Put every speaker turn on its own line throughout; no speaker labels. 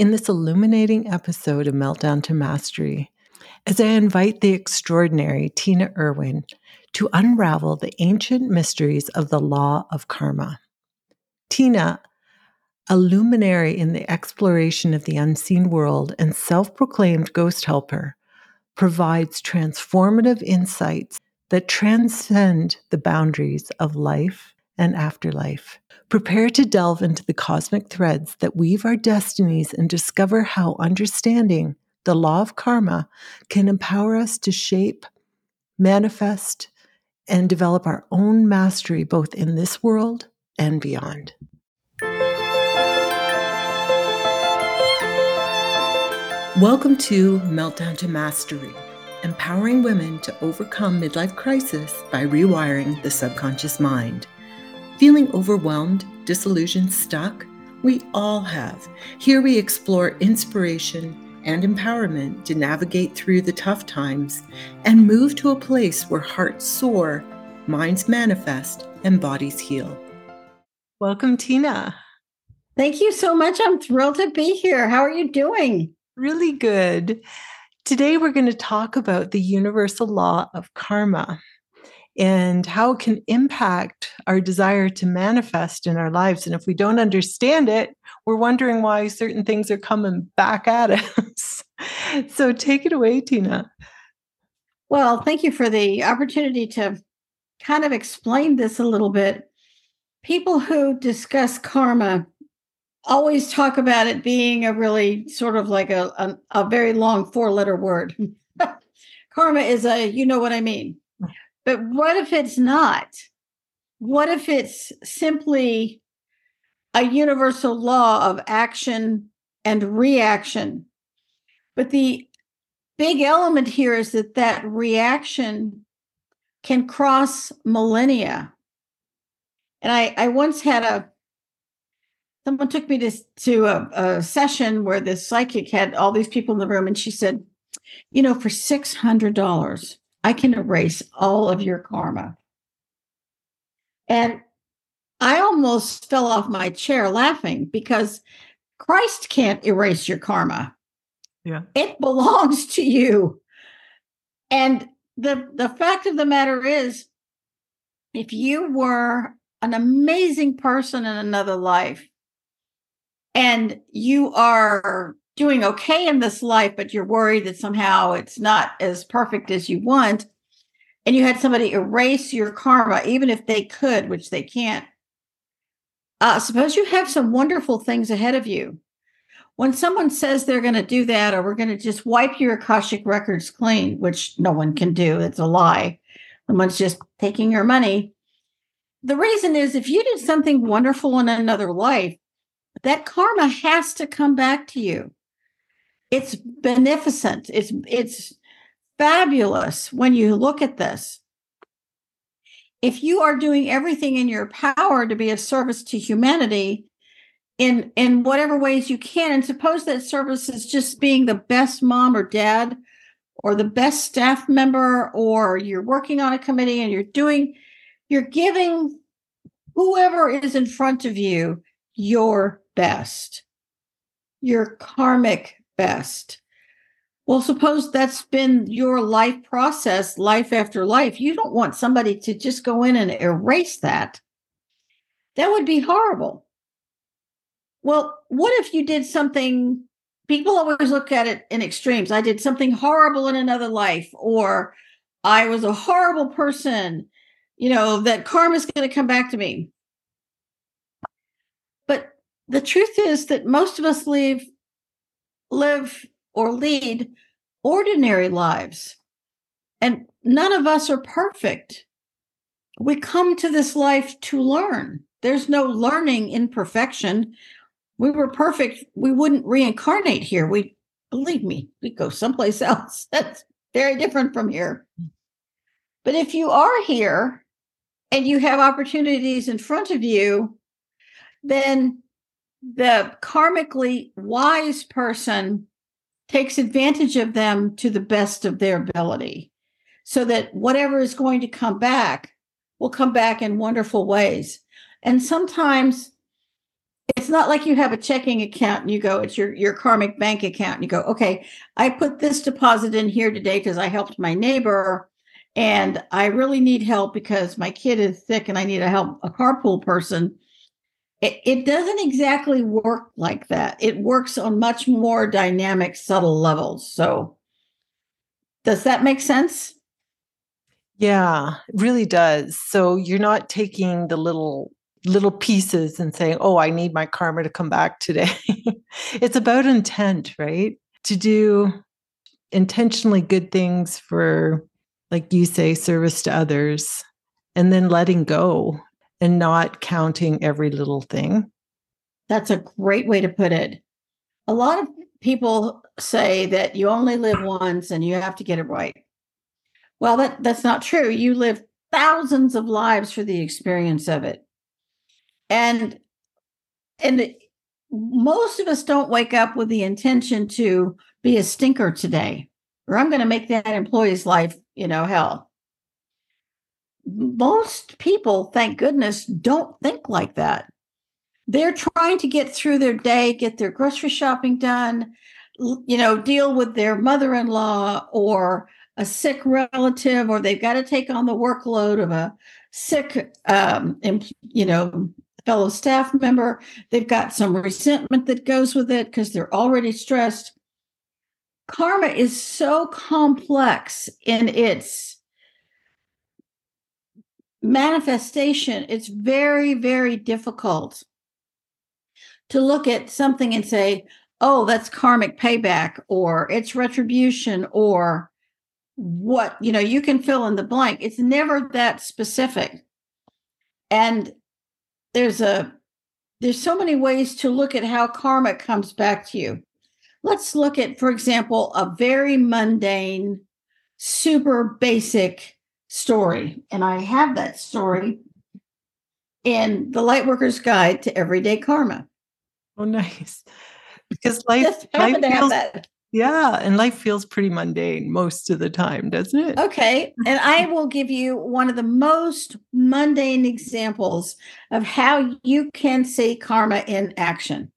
in this illuminating episode of Meltdown to Mastery as I invite the extraordinary Tina Erwin to unravel the ancient mysteries of the law of karma. Tina, a luminary in the exploration of the unseen world and self proclaimed ghost helper, provides transformative insights that transcend the boundaries of life and afterlife. Prepare to delve into the cosmic threads that weave our destinies and discover how understanding the law of karma can empower us to shape, manifest, and develop our own mastery both in this world and beyond. Welcome to Meltdown to Mastery, empowering women to overcome midlife crisis by rewiring the subconscious mind. Feeling overwhelmed, disillusioned, stuck? We all have. Here we explore inspiration and empowerment to navigate through the tough times and move to a place where hearts soar, minds manifest, and bodies heal. Welcome, Tina.
Thank you so much. I'm thrilled to be here. How are you doing?
Really good. Today, we're going to talk about the universal law of karma and how it can impact our desire to manifest in our lives. And if we don't understand it, we're wondering why certain things are coming back at us. so take it away, Tina.
Well, thank you for the opportunity to kind of explain this a little bit. People who discuss karma always talk about it being a really sort of like a, a, a very long four letter word. karma is a, you know what I mean. But what if it's not? What if it's simply a universal law of action and reaction? But the big element here is that that reaction can cross millennia. And I, I once had a someone took me to, to a, a session where this psychic had all these people in the room, and she said, You know, for $600, I can erase all of your karma. And I almost fell off my chair laughing because Christ can't erase your karma.
Yeah.
It belongs to you. And the the fact of the matter is if you were an amazing person in another life and you are doing okay in this life, but you're worried that somehow it's not as perfect as you want, and you had somebody erase your karma, even if they could, which they can't, uh, suppose you have some wonderful things ahead of you. When someone says they're going to do that, or we're going to just wipe your Akashic records clean, which no one can do, it's a lie. Someone's just taking your money. The reason is if you did something wonderful in another life, that karma has to come back to you it's beneficent. It's it's fabulous when you look at this. If you are doing everything in your power to be of service to humanity in in whatever ways you can and suppose that service is just being the best mom or dad or the best staff member or you're working on a committee and you're doing you're giving whoever is in front of you your best your karmic best. Well, suppose that's been your life process, life after life. You don't want somebody to just go in and erase that. That would be horrible. Well, what if you did something? People always look at it in extremes. I did something horrible in another life, or I was a horrible person, you know, that karma's going to come back to me. But the truth is that most of us leave live or lead ordinary lives. And none of us are perfect. We come to this life to learn. There's no learning in perfection. We were perfect. We wouldn't reincarnate here. We believe me, we go someplace else. That's very different from here. But if you are here and you have opportunities in front of you, then the karmically wise person takes advantage of them to the best of their ability so that whatever is going to come back will come back in wonderful ways. And sometimes it's not like you have a checking account and you go, it's your, your karmic bank account. And you go, okay, I put this deposit in here today because I helped my neighbor and I really need help because my kid is sick and I need a help, a carpool person. It, it doesn't exactly work like that. It works on much more dynamic, subtle levels. So, does that make sense?
Yeah, it really does. So you're not taking the little little pieces and saying, "Oh, I need my karma to come back today." it's about intent, right? To do intentionally good things for like you say service to others and then letting go and not counting every little thing.
That's a great way to put it. A lot of people say that you only live once and you have to get it right. Well, that, that's not true. You live thousands of lives for the experience of it. And and most of us don't wake up with the intention to be a stinker today or I'm going to make that employee's life, you know, hell. Most people, thank goodness, don't think like that. They're trying to get through their day, get their grocery shopping done, you know, deal with their mother in law or a sick relative, or they've got to take on the workload of a sick, um, you know, fellow staff member. They've got some resentment that goes with it because they're already stressed karma is so complex in its manifestation. It's very, very difficult to look at something and say, oh, that's karmic payback or it's retribution or what, you know, you can fill in the blank. It's never that specific. And there's a, there's so many ways to look at how karma comes back to you. Let's look at, for example, a very mundane, super basic story. And I have that story in the Lightworker's Guide to Everyday Karma.
Oh, nice. Because life, life feels, yeah, and life feels pretty mundane most of the time, doesn't it?
Okay. And I will give you one of the most mundane examples of how you can see karma in action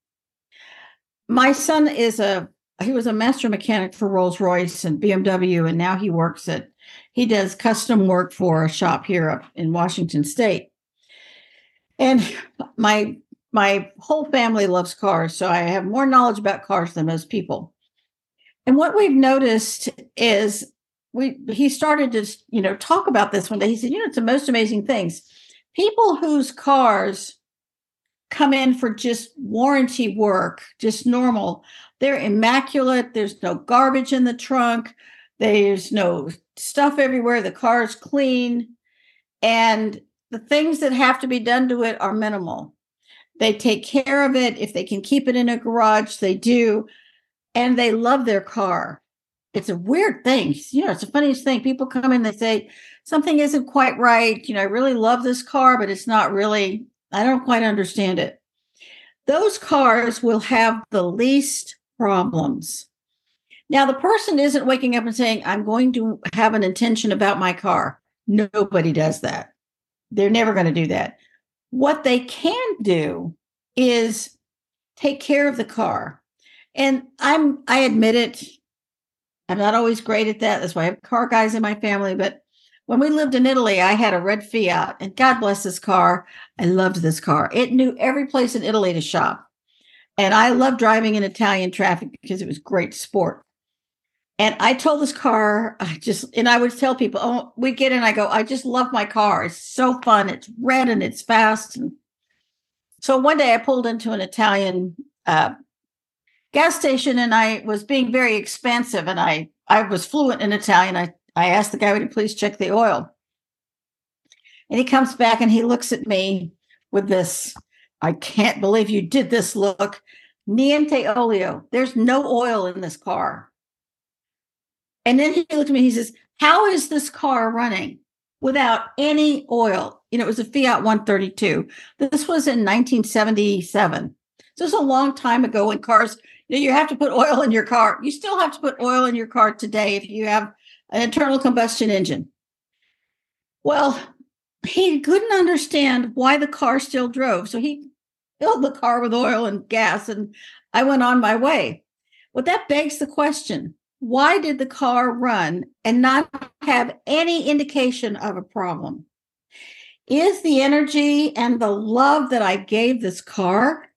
my son is a he was a master mechanic for Rolls Royce and BMW, and now he works at he does custom work for a shop here up in Washington State. And my my whole family loves cars, so I have more knowledge about cars than most people. And what we've noticed is we he started to you know talk about this one day. He said, you know, it's the most amazing things. People whose cars come in for just warranty work, just normal. They're immaculate. There's no garbage in the trunk. There's no stuff everywhere. The car is clean. And the things that have to be done to it are minimal. They take care of it. If they can keep it in a garage, they do. And they love their car. It's a weird thing. You know, it's the funniest thing. People come in, they say, something isn't quite right. You know, I really love this car, but it's not really I don't quite understand it. Those cars will have the least problems. Now, the person isn't waking up and saying, I'm going to have an intention about my car. Nobody does that. They're never going to do that. What they can do is take care of the car. And I'm, I admit it, I'm not always great at that. That's why I have car guys in my family, but when we lived in Italy, I had a red Fiat, and God bless this car. I loved this car. It knew every place in Italy to shop. And I loved driving in Italian traffic because it was great sport. And I told this car, I just, and I would tell people, oh, we get in, I go, I just love my car. It's so fun. It's red and it's fast. And so one day I pulled into an Italian uh, gas station and I was being very expansive and I, I was fluent in Italian. I I asked the guy, would you please check the oil? And he comes back and he looks at me with this, I can't believe you did this look. Niente olio. There's no oil in this car. And then he looked at me, he says, How is this car running without any oil? You know, it was a Fiat 132. This was in 1977. So it's a long time ago when cars, you know, you have to put oil in your car. You still have to put oil in your car today if you have an internal combustion engine. Well, he couldn't understand why the car still drove. So he filled the car with oil and gas, and I went on my way. Well, that begs the question why did the car run and not have any indication of a problem? Is the energy and the love that I gave this car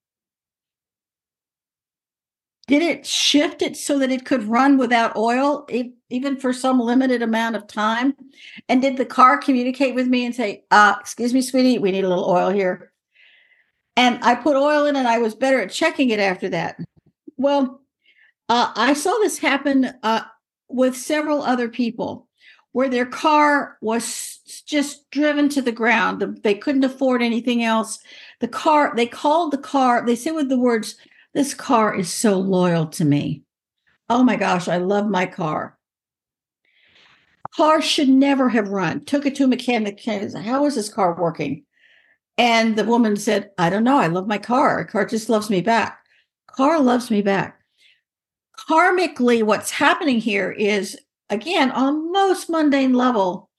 did it shift it so that it could run without oil even for some limited amount of time? And did the car communicate with me and say uh excuse me sweetie we need a little oil here. And i put oil in and i was better at checking it after that. Well uh, i saw this happen uh, with several other people where their car was just driven to the ground they couldn't afford anything else the car they called the car they said with the words this car is so loyal to me. Oh my gosh, I love my car. Car should never have run. Took it to a mechanic. How is this car working? And the woman said, I don't know. I love my car. Car just loves me back. Car loves me back. Karmically, what's happening here is, again, on most mundane level,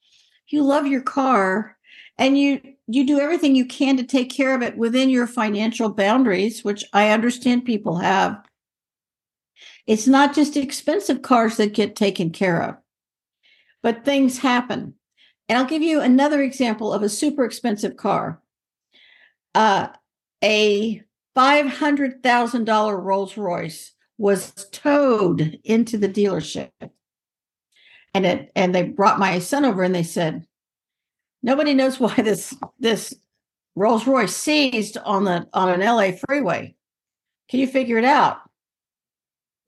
you love your car and you you do everything you can to take care of it within your financial boundaries which i understand people have. It's not just expensive cars that get taken care of but things happen. And i'll give you another example of a super expensive car. Uh, a $500000 rolls royce was towed into the dealership and it and they brought my son over and they said Nobody knows why this this Rolls Royce seized on the on an LA freeway. Can you figure it out?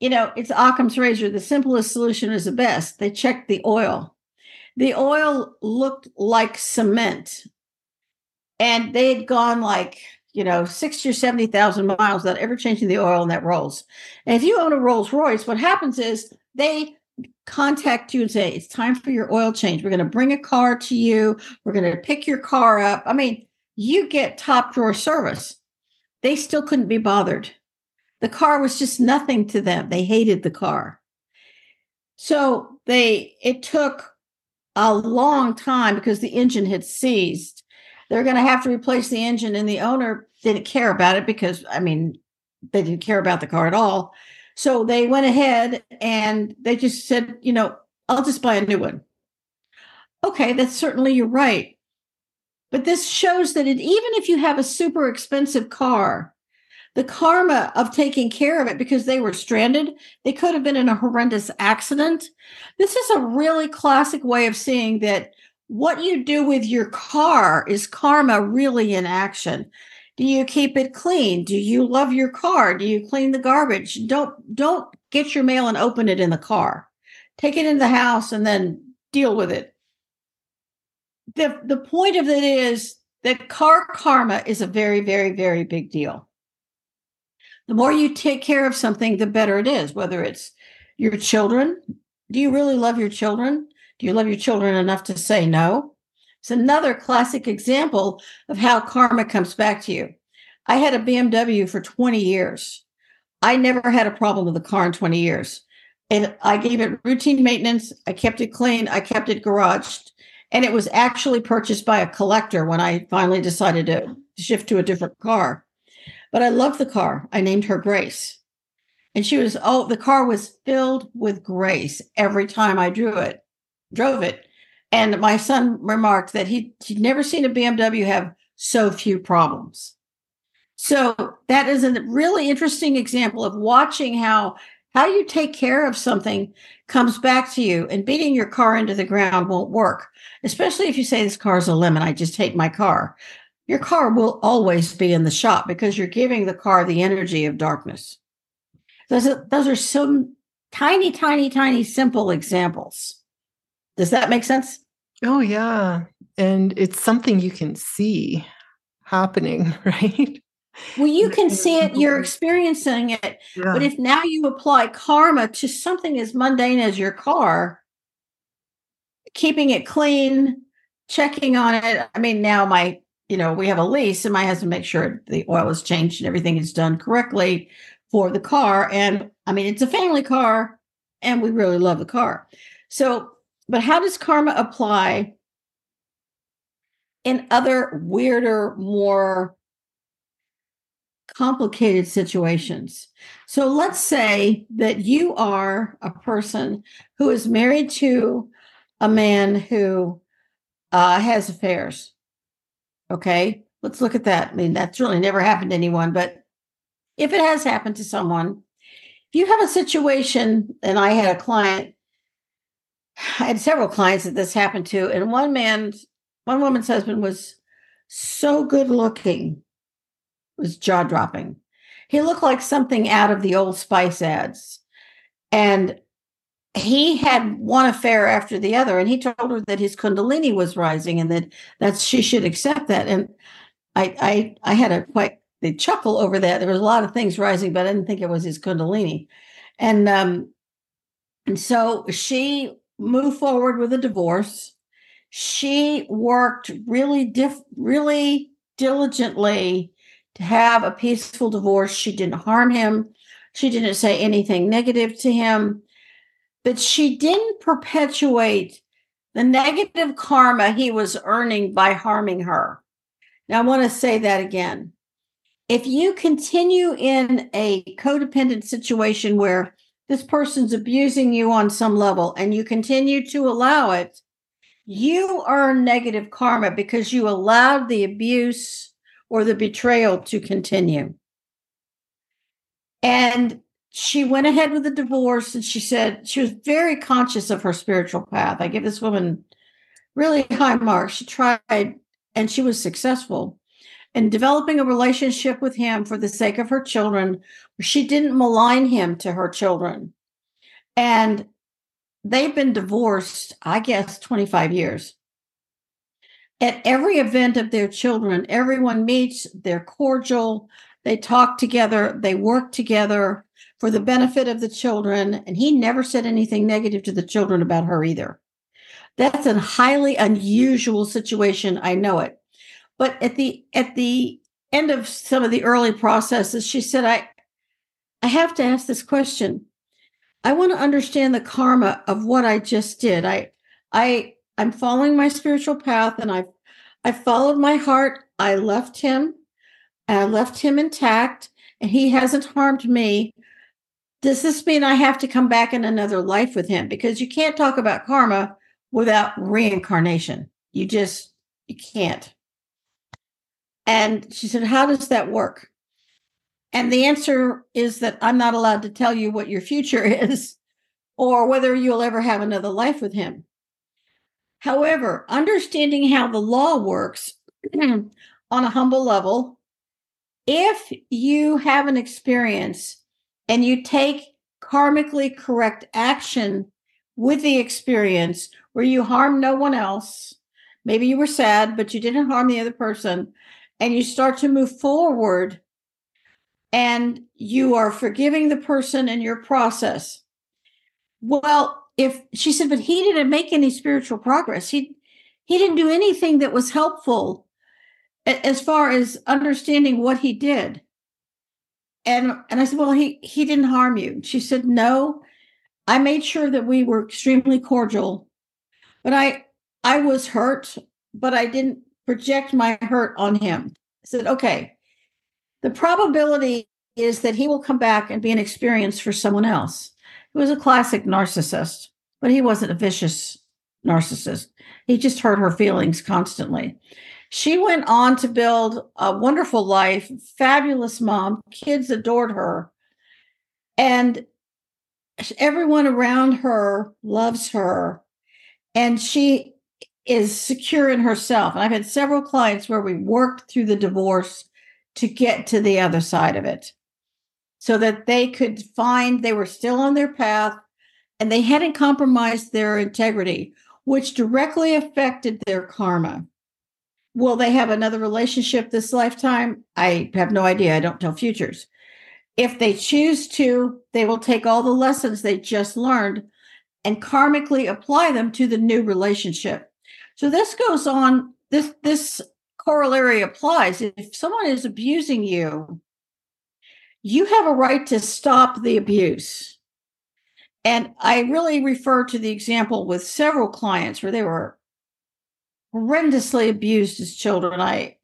You know, it's Occam's razor. The simplest solution is the best. They checked the oil. The oil looked like cement. And they had gone like, you know, 60 or 70,000 miles without ever changing the oil in that Rolls. And if you own a Rolls Royce, what happens is they contact you and say, it's time for your oil change. We're going to bring a car to you. We're going to pick your car up. I mean, you get top drawer service. They still couldn't be bothered. The car was just nothing to them. They hated the car. So they, it took a long time because the engine had seized. They're going to have to replace the engine, and the owner didn't care about it because, I mean, they didn't care about the car at all. So they went ahead and they just said, you know, I'll just buy a new one. Okay, that's certainly you're right. But this shows that it, even if you have a super expensive car, the karma of taking care of it because they were stranded, they could have been in a horrendous accident. This is a really classic way of seeing that what you do with your car is karma really in action. Do you keep it clean? Do you love your car? Do you clean the garbage? Don't don't get your mail and open it in the car. Take it in the house and then deal with it. The the point of it is that car karma is a very very very big deal. The more you take care of something, the better it is, whether it's your children. Do you really love your children? Do you love your children enough to say no? It's another classic example of how karma comes back to you. I had a BMW for 20 years. I never had a problem with the car in 20 years. And I gave it routine maintenance. I kept it clean. I kept it garaged. And it was actually purchased by a collector when I finally decided to shift to a different car. But I loved the car. I named her Grace. And she was, oh, the car was filled with grace every time I drew it, drove it. And my son remarked that he, he'd never seen a BMW have so few problems. So that is a really interesting example of watching how how you take care of something comes back to you and beating your car into the ground won't work especially if you say this car is a lemon i just hate my car your car will always be in the shop because you're giving the car the energy of darkness those are, those are some tiny tiny tiny simple examples does that make sense?
Oh, yeah. And it's something you can see happening, right?
Well, you can see it, you're experiencing it. Yeah. But if now you apply karma to something as mundane as your car, keeping it clean, checking on it. I mean, now my, you know, we have a lease and my husband makes sure the oil is changed and everything is done correctly for the car. And I mean, it's a family car and we really love the car. So but how does karma apply in other weirder, more complicated situations. So let's say that you are a person who is married to a man who uh, has affairs. Okay, let's look at that. I mean, that's really never happened to anyone, but if it has happened to someone, if you have a situation, and I had a client, I had several clients that this happened to, and one man's, one woman's husband was so good looking, was jaw dropping. He looked like something out of the old Spice ads. And he had one affair after the other and he told her that his kundalini was rising and that that she should accept that and i i i had a quite the chuckle over that there was a lot of things rising but i didn't think it was his kundalini and um and so she moved forward with a divorce she worked really diff really diligently to have a peaceful divorce she didn't harm him she didn't say anything negative to him but she didn't perpetuate the negative karma he was earning by harming her. Now, I want to say that again. If you continue in a codependent situation where this person's abusing you on some level and you continue to allow it, you earn negative karma because you allowed the abuse or the betrayal to continue. And she went ahead with the divorce and she said she was very conscious of her spiritual path. I give this woman really high marks. She tried and she was successful in developing a relationship with him for the sake of her children. She didn't malign him to her children. And they've been divorced, I guess, 25 years. At every event of their children, everyone meets, they're cordial, they talk together, they work together for the benefit of the children. And he never said anything negative to the children about her either. That's a highly unusual situation. I know it. But at the at the end of some of the early processes, she said, I I have to ask this question. I want to understand the karma of what I just did. I I I'm following my spiritual path and I've I followed my heart. I left him. I left him intact and he hasn't harmed me does this mean I have to come back in another life with him? Because you can't talk about karma without reincarnation. You just you can't. And she said, How does that work? And the answer is that I'm not allowed to tell you what your future is or whether you'll ever have another life with him. However, understanding how the law works on a humble level, if you have an experience and you take karmically correct action with the experience where you harm no one else. Maybe you were sad, but you didn't harm the other person. And you start to move forward and you are forgiving the person in your process. Well, if she said, but he didn't make any spiritual progress, he he didn't do anything that was helpful as far as understanding what he did and and I said, "Well, he he didn't harm you." She said, "No, I made sure that we were extremely cordial, but I I was hurt, but I didn't project my hurt on him." I said, "Okay, the probability is that he will come back and be an experience for someone else." He was a classic narcissist, but he wasn't a vicious narcissist. He just hurt her feelings constantly. She went on to build a wonderful life, fabulous mom, kids adored her. And everyone around her loves her. And she is secure in herself. And I've had several clients where we worked through the divorce to get to the other side of it so that they could find they were still on their path and they hadn't compromised their integrity, which directly affected their karma. Will they have another relationship this lifetime? I have no idea. I don't tell futures. If they choose to, they will take all the lessons they just learned and karmically apply them to the new relationship. So this goes on, this this corollary applies. If someone is abusing you, you have a right to stop the abuse. And I really refer to the example with several clients where they were horrendously abused as children. I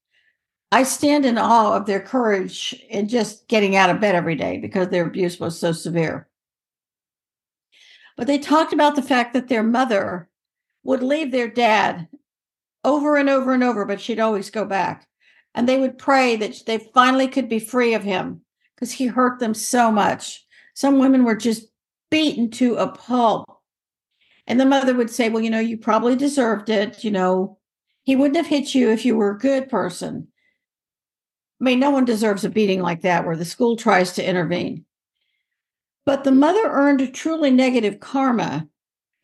I stand in awe of their courage in just getting out of bed every day because their abuse was so severe. But they talked about the fact that their mother would leave their dad over and over and over, but she'd always go back. And they would pray that they finally could be free of him because he hurt them so much. Some women were just beaten to a pulp. And the mother would say, Well, you know, you probably deserved it. You know, he wouldn't have hit you if you were a good person. I mean, no one deserves a beating like that where the school tries to intervene. But the mother earned truly negative karma.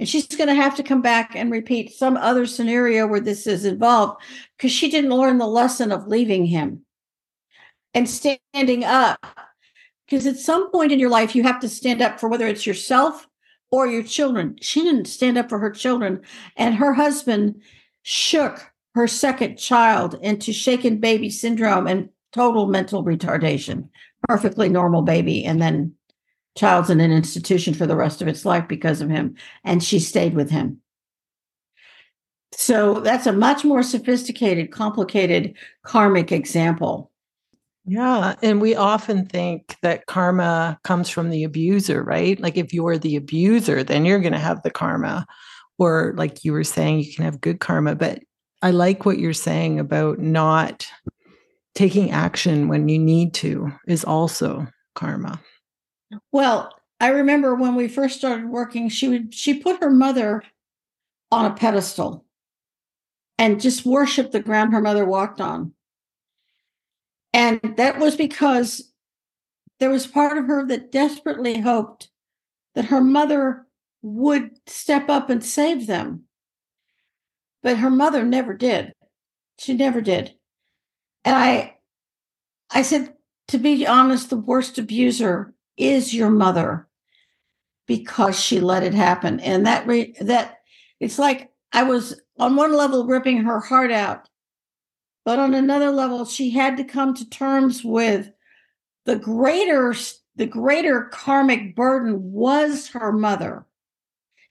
And she's going to have to come back and repeat some other scenario where this is involved because she didn't learn the lesson of leaving him and standing up. Because at some point in your life, you have to stand up for whether it's yourself or your children. She didn't stand up for her children. And her husband shook her second child into shaken baby syndrome and total mental retardation, perfectly normal baby. And then child's in an institution for the rest of its life because of him. And she stayed with him. So that's a much more sophisticated, complicated karmic example.
Yeah. And we often think that karma comes from the abuser, right? Like if you're the abuser, then you're going to have the karma. Or like you were saying, you can have good karma. But I like what you're saying about not taking action when you need to is also karma.
Well, I remember when we first started working, she would she put her mother on a pedestal and just worshiped the ground her mother walked on. And that was because there was part of her that desperately hoped that her mother would step up and save them. But her mother never did. She never did. And I I said, to be honest, the worst abuser is your mother because she let it happen. And that re- that it's like I was on one level ripping her heart out, but on another level, she had to come to terms with the greater the greater karmic burden was her mother.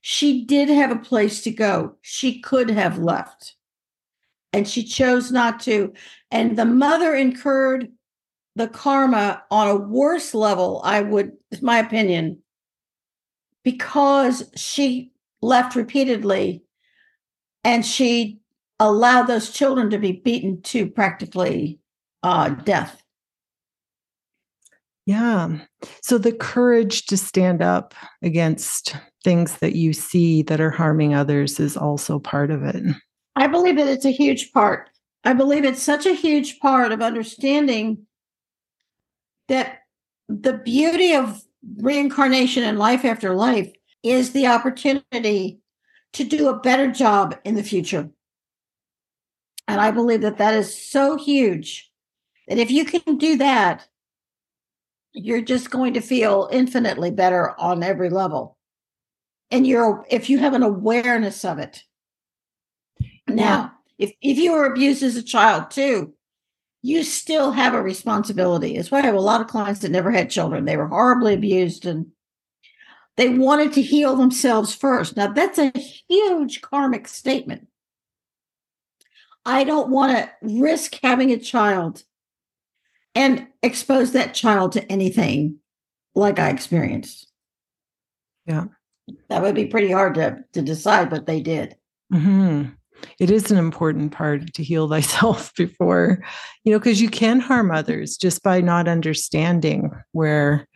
She did have a place to go. She could have left. And she chose not to. And the mother incurred the karma on a worse level, I would, my opinion, because she left repeatedly and she allowed those children to be beaten to practically uh, death.
Yeah. So the courage to stand up against things that you see that are harming others is also part of it.
I believe that it's a huge part. I believe it's such a huge part of understanding that the beauty of reincarnation and life after life is the opportunity to do a better job in the future. And I believe that that is so huge that if you can do that, you're just going to feel infinitely better on every level. And you're if you have an awareness of it. Now, if if you were abused as a child too, you still have a responsibility. It's why I have a lot of clients that never had children. They were horribly abused and they wanted to heal themselves first. Now, that's a huge karmic statement. I don't want to risk having a child and expose that child to anything like I experienced.
Yeah.
That would be pretty hard to, to decide, but they did.
Mm-hmm it is an important part to heal thyself before you know because you can harm others just by not understanding where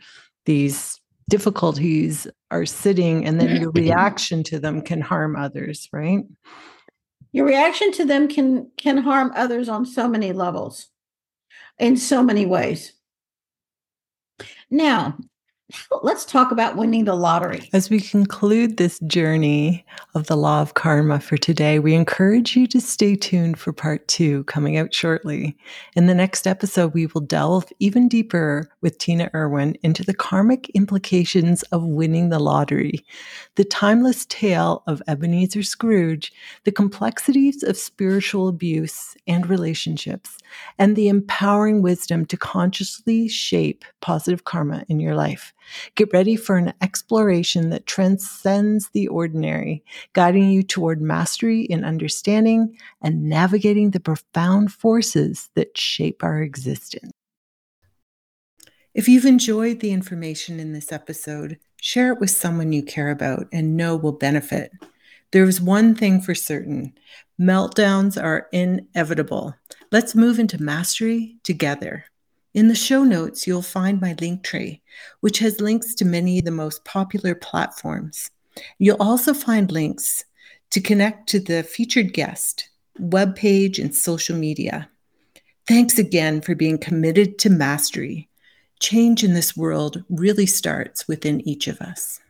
these difficulties are sitting and then your reaction to them can harm others right?
Your reaction to them can can harm others on so many levels in so many ways. Now let's talk about winning the lottery.
As we conclude this journey of the law of karma for today, we encourage you to stay tuned for part two coming out shortly. In the next episode, we will delve even deeper with Tina Erwin into the karmic implications of winning the lottery, the timeless tale of Ebenezer Scrooge, the complexities of spiritual abuse and relationships, and the empowering wisdom to consciously shape positive karma in your life. Get ready for an exploration that transcends the ordinary, guiding you toward mastery in understanding and navigating the profound forces that shape our existence. If you've enjoyed the information in this episode, share it with someone you care about and know will benefit. There's one thing for certain meltdowns are inevitable. Let's move into mastery together. In the show notes, you'll find my link tree, which has links to many of the most popular platforms. You'll also find links to connect to the featured guest, webpage, and social media. Thanks again for being committed to mastery. Change in this world really starts within each of us.